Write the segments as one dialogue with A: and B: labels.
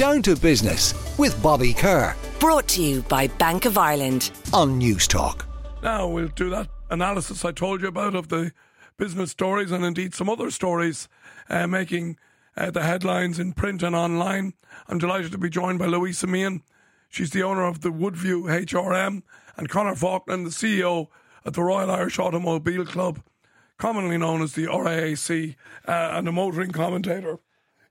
A: Down to Business with Bobby Kerr.
B: Brought to you by Bank of Ireland.
A: On News Talk.
C: Now we'll do that analysis I told you about of the business stories and indeed some other stories uh, making uh, the headlines in print and online. I'm delighted to be joined by Louisa Meehan. She's the owner of the Woodview HRM and Conor Faughnan, the CEO at the Royal Irish Automobile Club, commonly known as the RIAC, uh, and a motoring commentator.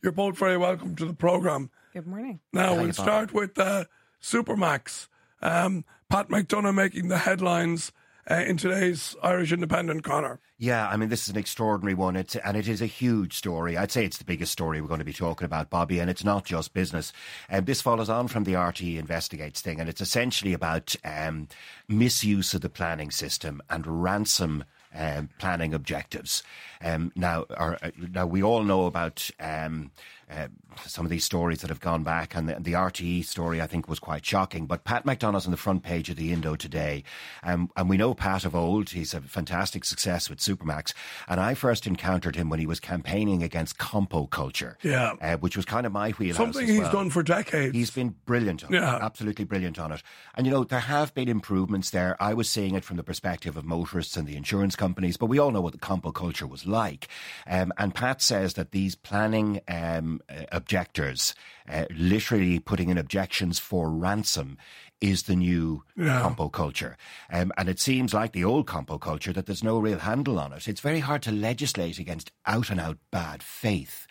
C: You're both very welcome to the programme.
D: Good morning.
C: Now we'll start with uh, Supermac's. Um, Pat McDonagh making the headlines uh, in today's Irish Independent, Conor.
E: Yeah, I mean, this is an extraordinary one, it's, and it is a huge story. I'd say it's the biggest story we're going to be talking about, Bobby, and it's not just business. And um, this follows on from the RT Investigates thing, and it's essentially about um, misuse of the planning system and ransom um, planning objectives. Um, now, our, uh, now we all know about um, uh, some of these stories that have gone back, and the, the, RTE story I think was quite shocking. But Pat McDonagh's on the front page of the Indo today, um, and we know Pat of old. He's a fantastic success with Supermac's, and I first encountered him when he was campaigning against compo culture,
C: yeah,
E: uh, which was kind of my wheelhouse.
C: Something he's
E: well.
C: done for decades.
E: He's been brilliant, on yeah, it, absolutely brilliant on it. And you know there have been improvements there. I was seeing it from the perspective of motorists and the insurance companies, but we all know what the compo culture was like. Um, and Pat says that these planning um, uh, objectors, uh, literally putting in objections for ransom, is the new yeah. compo culture. Um, and it seems like the old compo culture that there's no real handle on it. It's very hard to legislate against out and out bad faith.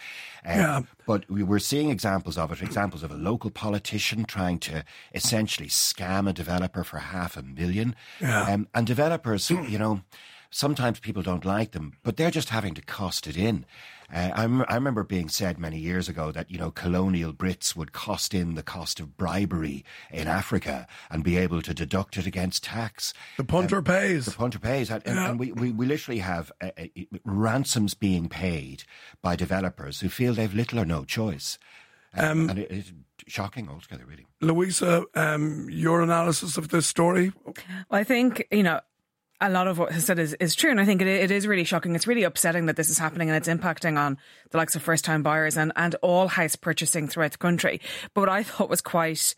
E: Um, yeah. But we were seeing examples of it, examples of a local politician trying to essentially scam a developer for half a million. Yeah. Um, and developers, you know, sometimes people don't like them, but they're just having to cost it in. Uh, I, I, remember being said many years ago that, you know, colonial Brits would cost in the cost of bribery in Africa and be able to deduct it against tax.
C: The punter pays.
E: The punter pays. And, yeah. and we, we, we, literally have uh, uh, ransoms being paid by developers who feel they've little or no choice. Um, and it, it's shocking altogether, really.
C: Louisa, um, your analysis of this story?
D: Well, I think, you know, a lot of what has said is, is true. And I think it, it is really shocking. It's really upsetting that this is happening and it's impacting on the likes of first time buyers and, and all house purchasing throughout the country. But what I thought was quite,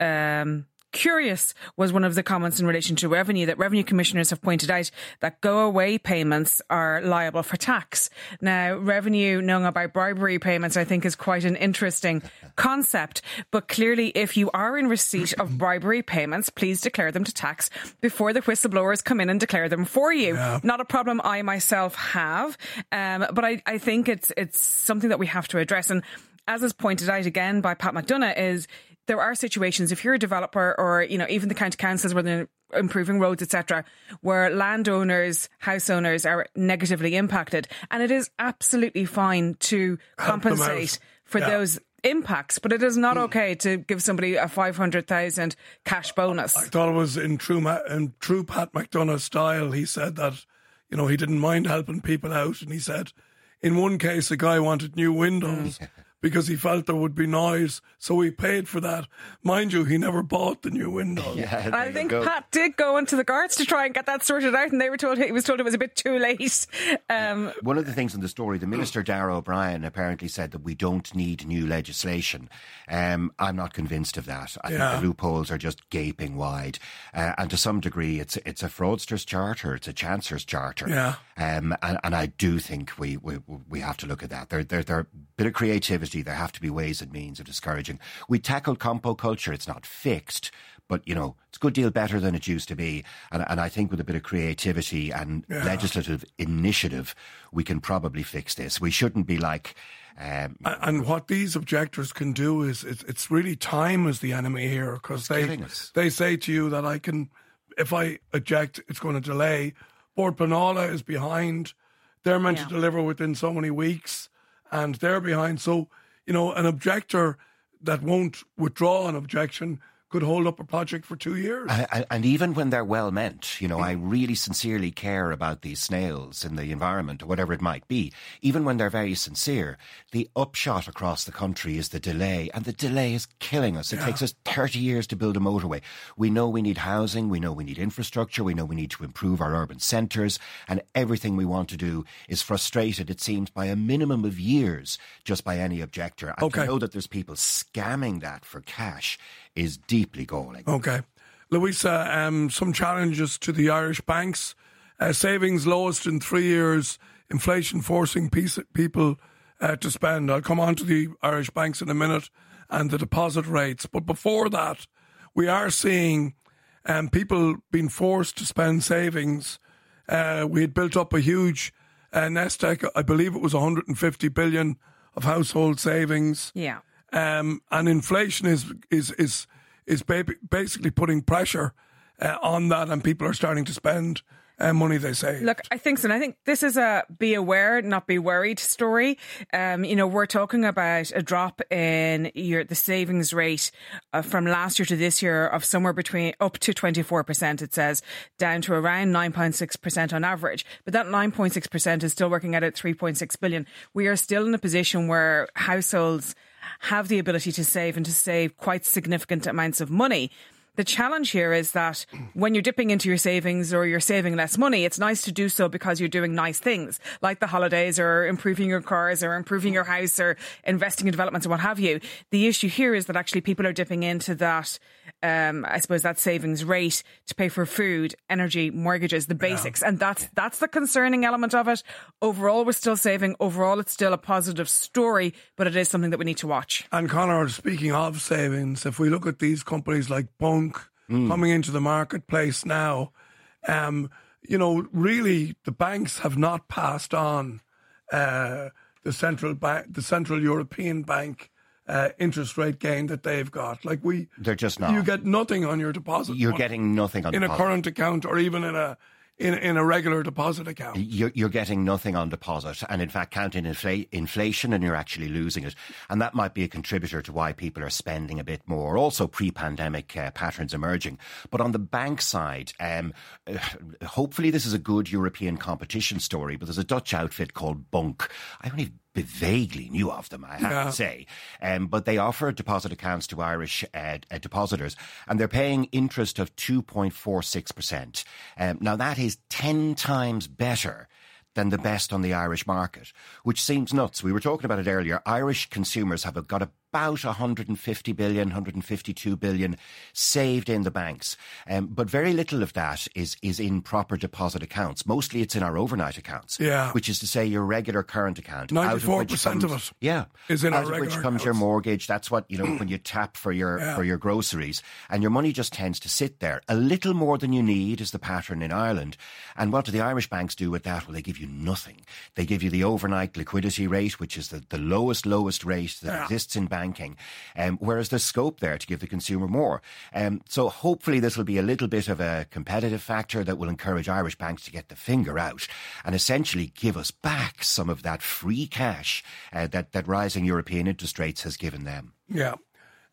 D: um, Curious was one of the comments in relation to revenue that revenue commissioners have pointed out that go away payments are liable for tax. Now, revenue knowing about bribery payments, I think is quite an interesting concept. But clearly, if you are in receipt of bribery payments, please declare them to tax before the whistleblowers come in and declare them for you. Yeah. Not a problem I myself have. Um, but I, I think it's, it's something that we have to address. And as is pointed out again by Pat McDonagh is there are situations if you're a developer or you know even the county councils where they're improving roads etc where landowners house owners are negatively impacted and it is absolutely fine to compensate for yeah. those impacts, but it is not mm. okay to give somebody a 500,000 cash bonus.
C: I thought it was in true, in true Pat McDonagh style. He said that, you know, he didn't mind helping people out. And he said, in one case, a guy wanted new windows. Because he felt there would be noise, so he paid for that. Mind you, he never bought the new windows.
D: Yeah, I think Pat did go into the guards to try and get that sorted out, and they were told he was told it was a bit too late. Um,
E: One of the things in the story, the minister Darragh O'Brien apparently said that we don't need new legislation. Um, I'm not convinced of that. I yeah. think the loopholes are just gaping wide, uh, and to some degree, it's it's a fraudster's charter, it's a chancer's charter.
C: Yeah.
E: Um, and, and I do think we, we we have to look at that. There there there a bit of creativity there have to be ways and means of discouraging. We tackled compo culture. It's not fixed, but you know, it's a good deal better than it used to be. And, and I think with a bit of creativity and yeah. legislative initiative, we can probably fix this. We shouldn't be like, um,
C: and what these objectors can do is it's, it's really time is the enemy here because they they say to you that I can if I object it's going to delay. Bord Pleanála is behind. They're meant yeah. to deliver within so many weeks, and they're behind. So you know, an objector that won't withdraw an objection could hold up a project for two years.
E: And, and even when they're well meant, you know, mm. I really sincerely care about these snails in the environment or whatever it might be. Even when they're very sincere, the upshot across the country is the delay, and the delay is killing us. It yeah. takes us 30 years to build a motorway. We know we need housing, we know we need infrastructure, we know we need to improve our urban centres, and everything we want to do is frustrated, it seems, by a minimum of years just by any objector. And
C: okay.
E: to know that there's people scamming that for cash is deeply galling.
C: Okay. Louisa, um, some challenges to the Irish banks. Uh, savings lowest in three years, inflation forcing piece, people uh, to spend. I'll come on to the Irish banks in a minute and the deposit rates. But before that, we are seeing um, people being forced to spend savings. Uh, we had built up a huge uh, nest egg, I believe it was 150 billion of household savings.
D: Yeah.
C: Um, and inflation is is is is basically putting pressure uh, on that, and people are starting to spend uh, money they save.
D: Look, I think so. And I think this is a be aware, not be worried story. Um, you know, we're talking about a drop in your the savings rate uh, from last year to this year of somewhere between up to 24%, it says, down to around 9.6% on average. But that 9.6% is still working out at 3.6 billion. We are still in a position where households have the ability to save and to save quite significant amounts of money. The challenge here is that when you're dipping into your savings or you're saving less money, it's nice to do so because you're doing nice things like the holidays or improving your cars or improving your house or investing in developments or what have you. The issue here is that actually people are dipping into that um, I suppose that savings rate to pay for food, energy, mortgages, the basics, yeah. and that's that's the concerning element of it. Overall, we're still saving. Overall, it's still a positive story, but it is something that we need to watch.
C: And Conor, speaking of savings, if we look at these companies like bunq mm. coming into the marketplace now, um, you know, really the banks have not passed on uh, the central bank, the Central European Bank uh, interest rate gain that they've got. Like we,
E: they're just not.
C: You get nothing on your deposit.
E: You're getting nothing on
C: in
E: deposit.
C: a current account or even in a in, in a regular deposit account.
E: You're, you're getting nothing on deposit, and in fact, counting infl- inflation, and you're actually losing it. And that might be a contributor to why people are spending a bit more. Also, pre pandemic uh, patterns emerging. But on the bank side, um, hopefully, this is a good European competition story, but there's a Dutch outfit called bunq. I only vaguely knew of them, I have yeah. to say. Um, but they offer deposit accounts to Irish uh, uh, depositors, and they're paying interest of 2.46%. Um, now, that is 10 times better than the best on the Irish market, which seems nuts. We were talking about it earlier. Irish consumers have got a about 150 billion, 152 billion saved in the banks. Um, but very little of that is, is in proper deposit accounts. Mostly it's in our overnight accounts.
C: Yeah.
E: Which is to say your regular current account.
C: 94% of,
E: it. Yeah.
C: Is in
E: out
C: our
E: of which
C: comes
E: accounts. your mortgage. That's what, you know, when you tap for your, yeah. for your groceries and your money just tends to sit there. A little more than you need is the pattern in Ireland. And what do the Irish banks do with that? Well, they give you nothing. They give you the overnight liquidity rate, which is the, the lowest, lowest rate that yeah. exists in banks banking, um, whereas there's scope there to give the consumer more. Um, so hopefully this will be a little bit of a competitive factor that will encourage Irish banks to get the finger out and essentially give us back some of that free cash uh, that, that rising European interest rates has given them.
C: Yeah.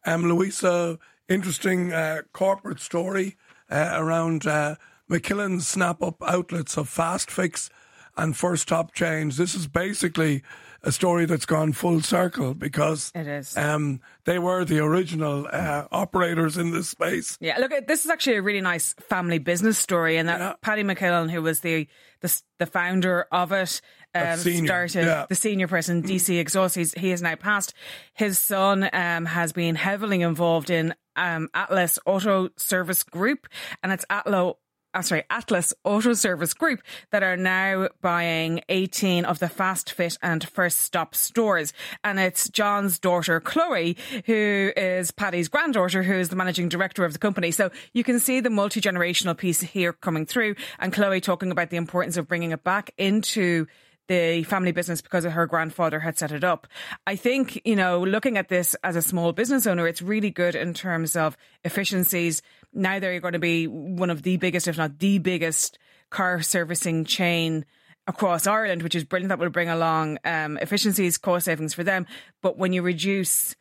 C: Um, Louisa, interesting uh, corporate story uh, around uh, McKillen's snap up outlets of Fast Fit and First Stop Change. This is basically a story that's gone full circle because
D: it is.
C: Um, they were the original uh, operators in this space.
D: Yeah, look, this is actually a really nice family business story, and that yeah. Paddy McKillen, who was the the, the founder of it, um, started yeah. the senior person, DC Exhaust. He's, he has now passed. His son um, has been heavily involved in um, Atlas Auto Service Group, and it's Atlo oh, sorry, Atlas Auto Service Group that are now buying 18 of the Fast Fit and First Stop stores. And it's John's daughter, Chloe, who is Paddy's granddaughter, who is the managing director of the company. So you can see the multi generational piece here coming through. And Chloe talking about the importance of bringing it back into the family business because of her grandfather had set it up. I think, you know, looking at this as a small business owner, it's really good in terms of efficiencies. Now they're going to be one of the biggest, if not the biggest, car servicing chain across Ireland, which is brilliant. That will bring along um, efficiencies, cost savings for them. But when you reduce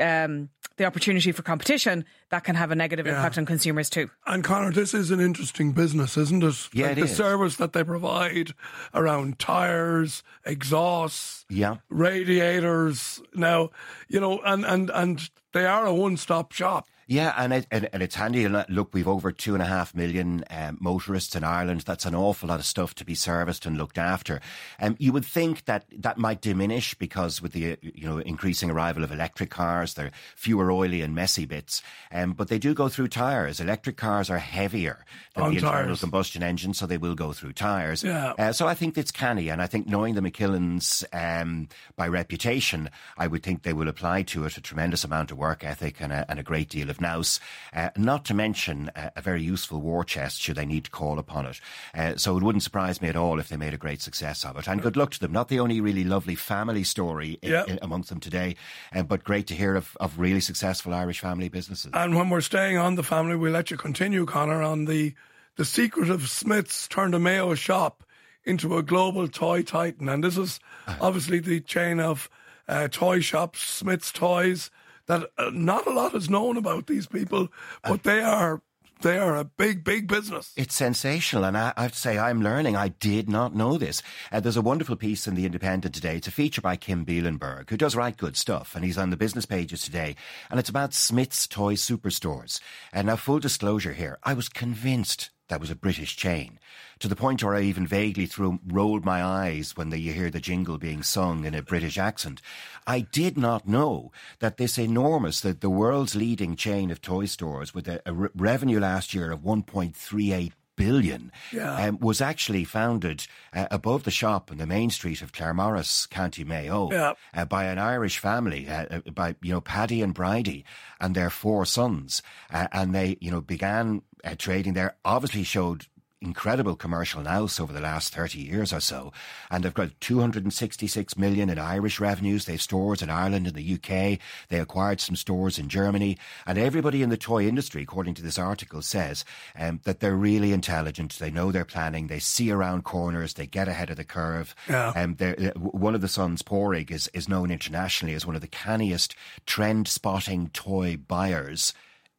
D: um, the opportunity for competition, that can have a negative
C: Yeah.
D: impact on consumers too.
C: And Conor, this is an interesting business, isn't it?
E: Yeah,
C: like
E: it
C: the
E: is.
C: service that they provide around tires, exhausts,
E: Yeah.
C: radiators. Now, you know, and and and they are a one-stop shop.
E: Yeah, and, it, and and it's handy. Look, we've over two and a half million um, motorists in Ireland. That's an awful lot of stuff to be serviced and looked after. Um, you would think that that might diminish because with the you know increasing arrival of electric cars, there are fewer oily and messy bits. Um, but they do go through tires. Electric cars are heavier than
C: On
E: the internal combustion engine, so they will go through tires.
C: Yeah.
E: Uh, so I think it's canny, and I think knowing the McKillens um, by reputation, I would think they will apply to it a tremendous amount of work ethic and a, and a great deal of nous. Uh, not to mention uh, a very useful war chest should they need to call upon it. Uh, so it wouldn't surprise me at all if they made a great success of it. And good luck to them. Not the only really lovely family story in,
C: Yeah.
E: in, amongst them today, uh, but great to hear of, of really successful Irish family businesses.
C: And when we're staying on the family, we'll let you continue, Conor, on the the secret of Smyths turned a Mayo shop into a global toy titan. And this is obviously the chain of uh, toy shops, Smyths Toys, that uh, not a lot is known about these people, but they are they are a big, big business.
E: It's sensational, and I, I have to say I'm learning. I did not know this. Uh, there's a wonderful piece in the Independent today. It's a feature by Kim Bielenberg, who does write good stuff, and he's on the business pages today. And it's about Smyths Toy Superstores. And now, full disclosure here, I was convinced that was a British chain, to the point where I even vaguely threw, rolled my eyes when the, you hear the jingle being sung in a British accent. I did not know that this enormous, that the world's leading chain of toy stores with a, a re- revenue last year of 1.38 billion
C: Yeah.
E: um, was actually founded uh, above the shop in the main street of Claremorris, County Mayo,
C: Yeah.
E: uh, by an Irish family, uh, uh, by you know Paddy and Bridie and their four sons, uh, and they you know began uh, trading there. Obviously, showed incredible commercial nous over the last 30 years or so. And they've got 266 million in Irish revenues. They have stores in Ireland and the UK. They acquired some stores in Germany. And everybody in the toy industry, according to this article, says um, that they're really intelligent. They know their planning. They see around corners. They get ahead of the curve.
C: Yeah.
E: Um, they're- uh, one of the sons, Pádraig, is, is known internationally as one of the canniest trend spotting toy buyers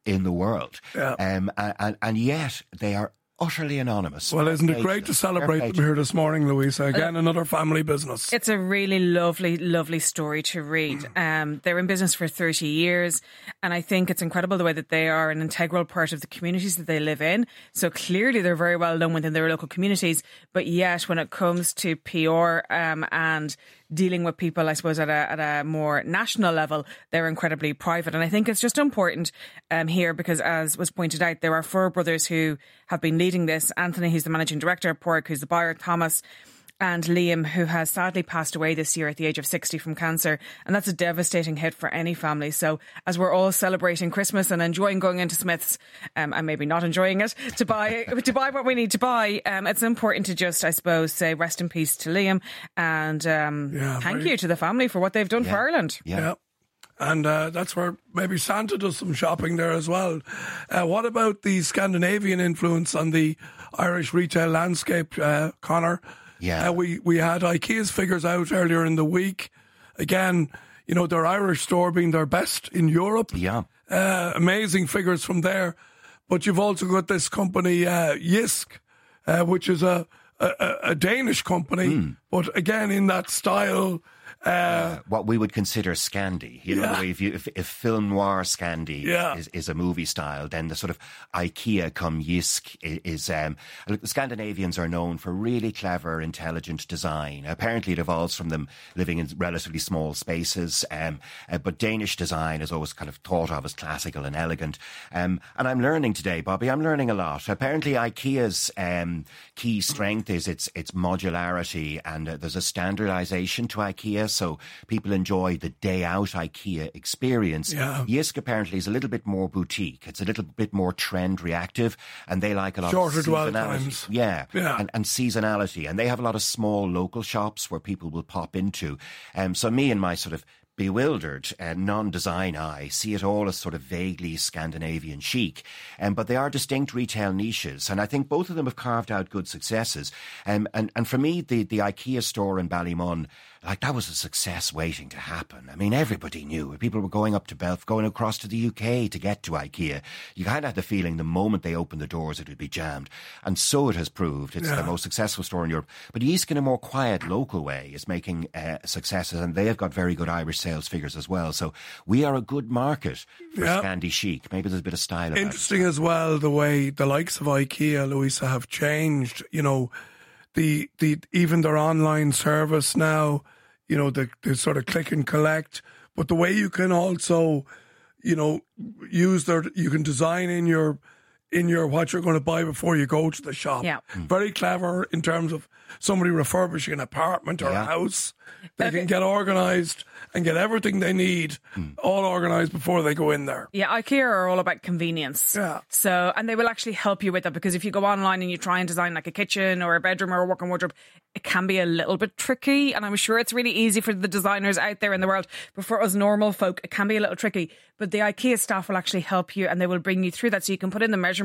E: in the world.
C: Yeah.
E: Um, and, and yet they are utterly anonymous.
C: Well, isn't it great to celebrate them here this morning, Louisa? Again, another family business.
D: It's a really lovely, lovely story to read. Um, they're in business for 30 years, and I think it's incredible the way that they are an integral part of the communities that they live in. So clearly, they're very well known within their local communities, but yet when it comes to PR um, and dealing with people, I suppose, at a, at a more national level, they're incredibly private. And I think it's just important um, here because, as was pointed out, there are four brothers who have been leading this Anthony, who's the managing director, Pádraig, who's the buyer, Thomas, and Liam, who has sadly passed away this year at the age of 60 from cancer. And that's a devastating hit for any family. So, as we're all celebrating Christmas and enjoying going into Smyths, um, and maybe not enjoying it, to buy to buy what we need to buy, um, it's important to just, I suppose, say rest in peace to Liam and um,
C: Yeah,
D: thank
C: very-
D: you to the family for what they've done for Ireland.
E: Yeah.
C: Yeah. And uh, that's where maybe Santa does some shopping there as well. Uh, what about the Scandinavian influence on the Irish retail landscape, uh, Conor?
E: Yeah.
C: Uh, we, we had IKEA's figures out earlier in the week. Again, you know, their Irish store being their best in Europe.
E: Yeah.
C: Uh, amazing figures from there. But you've also got this company, uh, JYSK, uh, which is a, a, a- Danish company,
E: Hmm.
C: but again, in that style. Uh,
E: what we would consider Scandi. You know,
C: Yeah.
E: the way if, you, if, if film noir Scandi
C: Yeah.
E: is, is a movie style, then the sort of IKEA come JYSK is. Um, look, the Scandinavians are known for really clever, intelligent design. Apparently, it evolves from them living in relatively small spaces. Um, uh, but Danish design is always kind of thought of as classical and elegant. Um, and I'm learning today, Bobby. I'm learning a lot. Apparently, IKEA's um, key strength is its its modularity, and uh, there's a standardization to IKEA, so people enjoy the day out IKEA experience.
C: Yeah.
E: JYSK apparently is a little bit more boutique. It's a little bit more trend reactive, and they like a lot
C: Shorter
E: of seasonality. Yeah,
C: Yeah.
E: And, and seasonality, and they have a lot of small local shops where people will pop into. Um, so me and my sort of bewildered uh, non-design eye see it all as sort of vaguely Scandinavian chic, um, but they are distinct retail niches, and I think both of them have carved out good successes. Um, and and for me, the the IKEA store in Ballymun like that was a success waiting to happen. I mean, everybody knew. People were going up to Belf, going across to the UK to get to IKEA. You kind of had the feeling the moment they opened the doors, it would be jammed. And so it has proved. It's yeah. the most successful store in Europe. But JYSK, in a more quiet, local way, is making uh, successes, and they have got very good Irish sales figures as well. So we are a good market for yeah. Scandi chic. Maybe there's a bit of style.
C: Interesting as well the way the likes of IKEA, Louisa, have changed. You know, the the even their online service now you know, the, the sort of click and collect, but the way you can also, you know, use their, you can design in your, in your what you're going to buy before you go to the shop.
D: Yeah.
C: Mm. Very clever in terms of somebody refurbishing an apartment or yeah. a house. They okay. can get organised and get everything they need mm. all organised before they go in there.
D: Yeah, IKEA are all about convenience.
C: Yeah.
D: So, and they will actually help you with that because if you go online and you try and design like a kitchen or a bedroom or a walk-in wardrobe, it can be a little bit tricky. And I'm sure it's really easy for the designers out there in the world, but for us normal folk, it can be a little tricky. But the IKEA staff will actually help you and they will bring you through that. So you can put in the measurements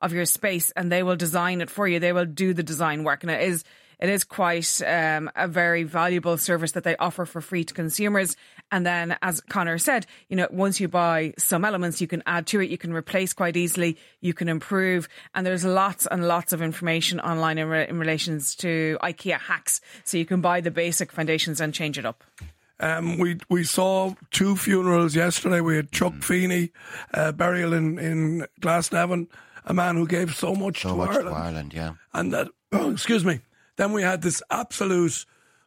D: of your space and they will design it for you. They will do the design work. And it is it is quite um, a very valuable service that they offer for free to consumers. And then, as Conor said, you know, once you buy some elements, you can add to it, you can replace quite easily, you can improve. And there's lots and lots of information online in, re- in relations to IKEA hacks. So you can buy the basic foundations and change it up.
C: Um, we we saw two funerals yesterday. We had Chuck mm. Feeney uh, burial in in Glasnevin, a man who gave so much,
E: so
C: to,
E: much
C: Ireland.
E: to Ireland, yeah,
C: and that oh, excuse me, then we had this absolute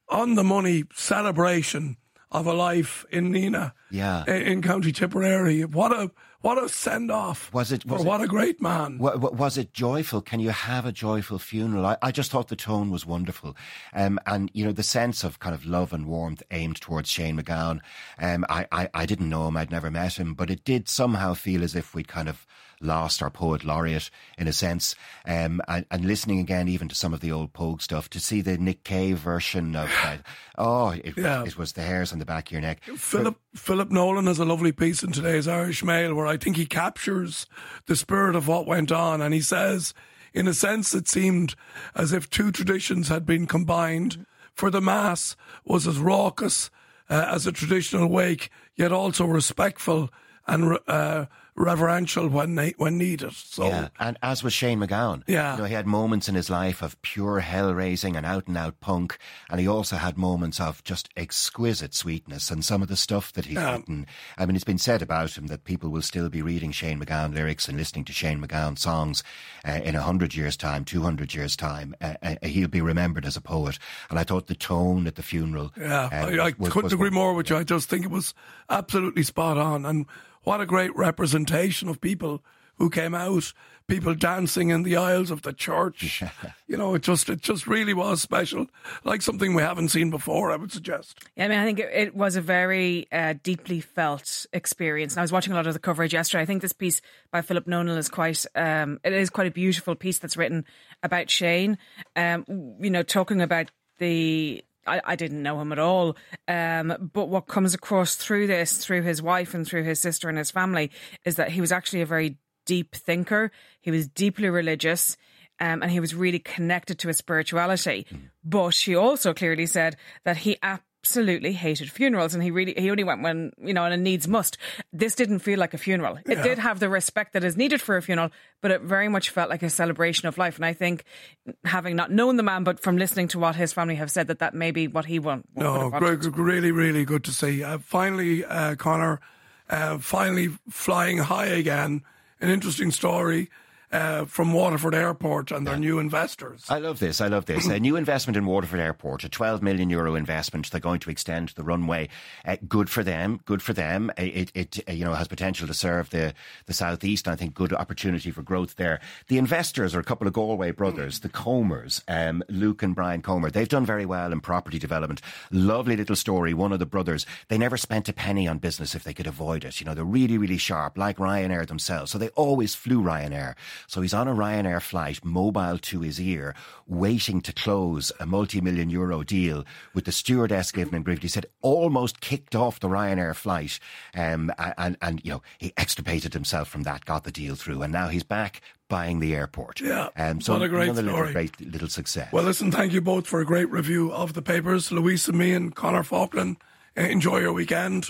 C: on the money celebration of a life in Nenagh,
E: yeah,
C: in, in County Tipperary. What a what a send off!
E: Was it? Was
C: it, what a great man!
E: Was it joyful? Can you have a joyful funeral? I, I just thought the tone was wonderful, um, and you know the sense of kind of love and warmth aimed towards Shane MacGowan. Um, I, I I didn't know him; I'd never met him, but it did somehow feel as if we'd kind of lost our poet laureate in a sense. Um, and, and, listening again, even to some of the old Pogue stuff, to see the Nick Cave version of uh, oh, it, yeah. it, was the hairs on the back of your neck.
C: Philip but, Philip Nolan has a lovely piece in today's Irish Mail where I think he captures the spirit of what went on, and he says. In a sense, it seemed as if two traditions had been combined. For the Mass was as raucous uh, as a traditional wake, yet also respectful and uh, reverential when they, when needed. So,
E: yeah, and as was Shane MacGowan.
C: Yeah,
E: you know, he had moments in his life of pure hell raising and out and out punk, and he also had moments of just exquisite sweetness. And some of the stuff that he's yeah. written, I mean, it's been said about him that people will still be reading Shane MacGowan lyrics and listening to Shane MacGowan songs uh, in a hundred years' time, two hundred years' time. Uh, uh, he'll be remembered as a poet. And I thought the tone at the funeral.
C: Yeah, uh, I, I was, couldn't was, agree more with you. I just think it was absolutely spot on and what a great representation of people who came out, people dancing in the aisles of the church. you know, it just it just really was special, like something we haven't seen before. I would suggest.
D: Yeah, I mean, I think it, it was a very uh, deeply felt experience. And I was watching a lot of the coverage yesterday. I think this piece by Philip Nolan is quite um, it is quite a beautiful piece that's written about Shane. Um, you know, talking about the I, I, didn't know him at all. Um, but what comes across through this, through his wife and through his sister and his family, is that he was actually a very deep thinker. He was deeply religious. Um, and he was really connected to his spirituality. Mm. But she also clearly said that he absolutely hated funerals and he really he only went when you know and a needs must. This didn't feel like a funeral. It yeah. did have the respect that is needed for a funeral but it very much felt like a celebration of life. And i think having not known the man but from listening to what his family have said that that may be what he want
C: no great, really really good to see. Uh, finally uh, conor uh, finally flying high again. An interesting story uh, from Waterford Airport and their yeah. new investors.
E: I love this. I love this. a new investment in Waterford Airport, a 12 million euro investment. They're going to extend the runway. Uh, good for them. Good for them. It, it, it, you know, has potential to serve the, the southeast. I think good opportunity for growth there. The investors are a couple of Galway brothers, the Comers, um, Luke and Brian Comer. They've done very well in property development. Lovely little story. One of the brothers, they never spent a penny on business if they could avoid it. You know, they're really, really sharp, like Ryanair themselves. So they always flew Ryanair. So he's on a Ryanair flight, mobile to his ear, waiting to close a multi-million euro deal with the stewardess giving him grief. He said almost kicked off the Ryanair flight, um, and and you know he extricated himself from that, got the deal through, and now he's back buying the airport.
C: Yeah,
E: um, so
C: what a great
E: another
C: story.
E: Little, great little success.
C: Well, listen, thank you both for a great review of the papers. Louisa and Conor Faughnan. Enjoy your weekend.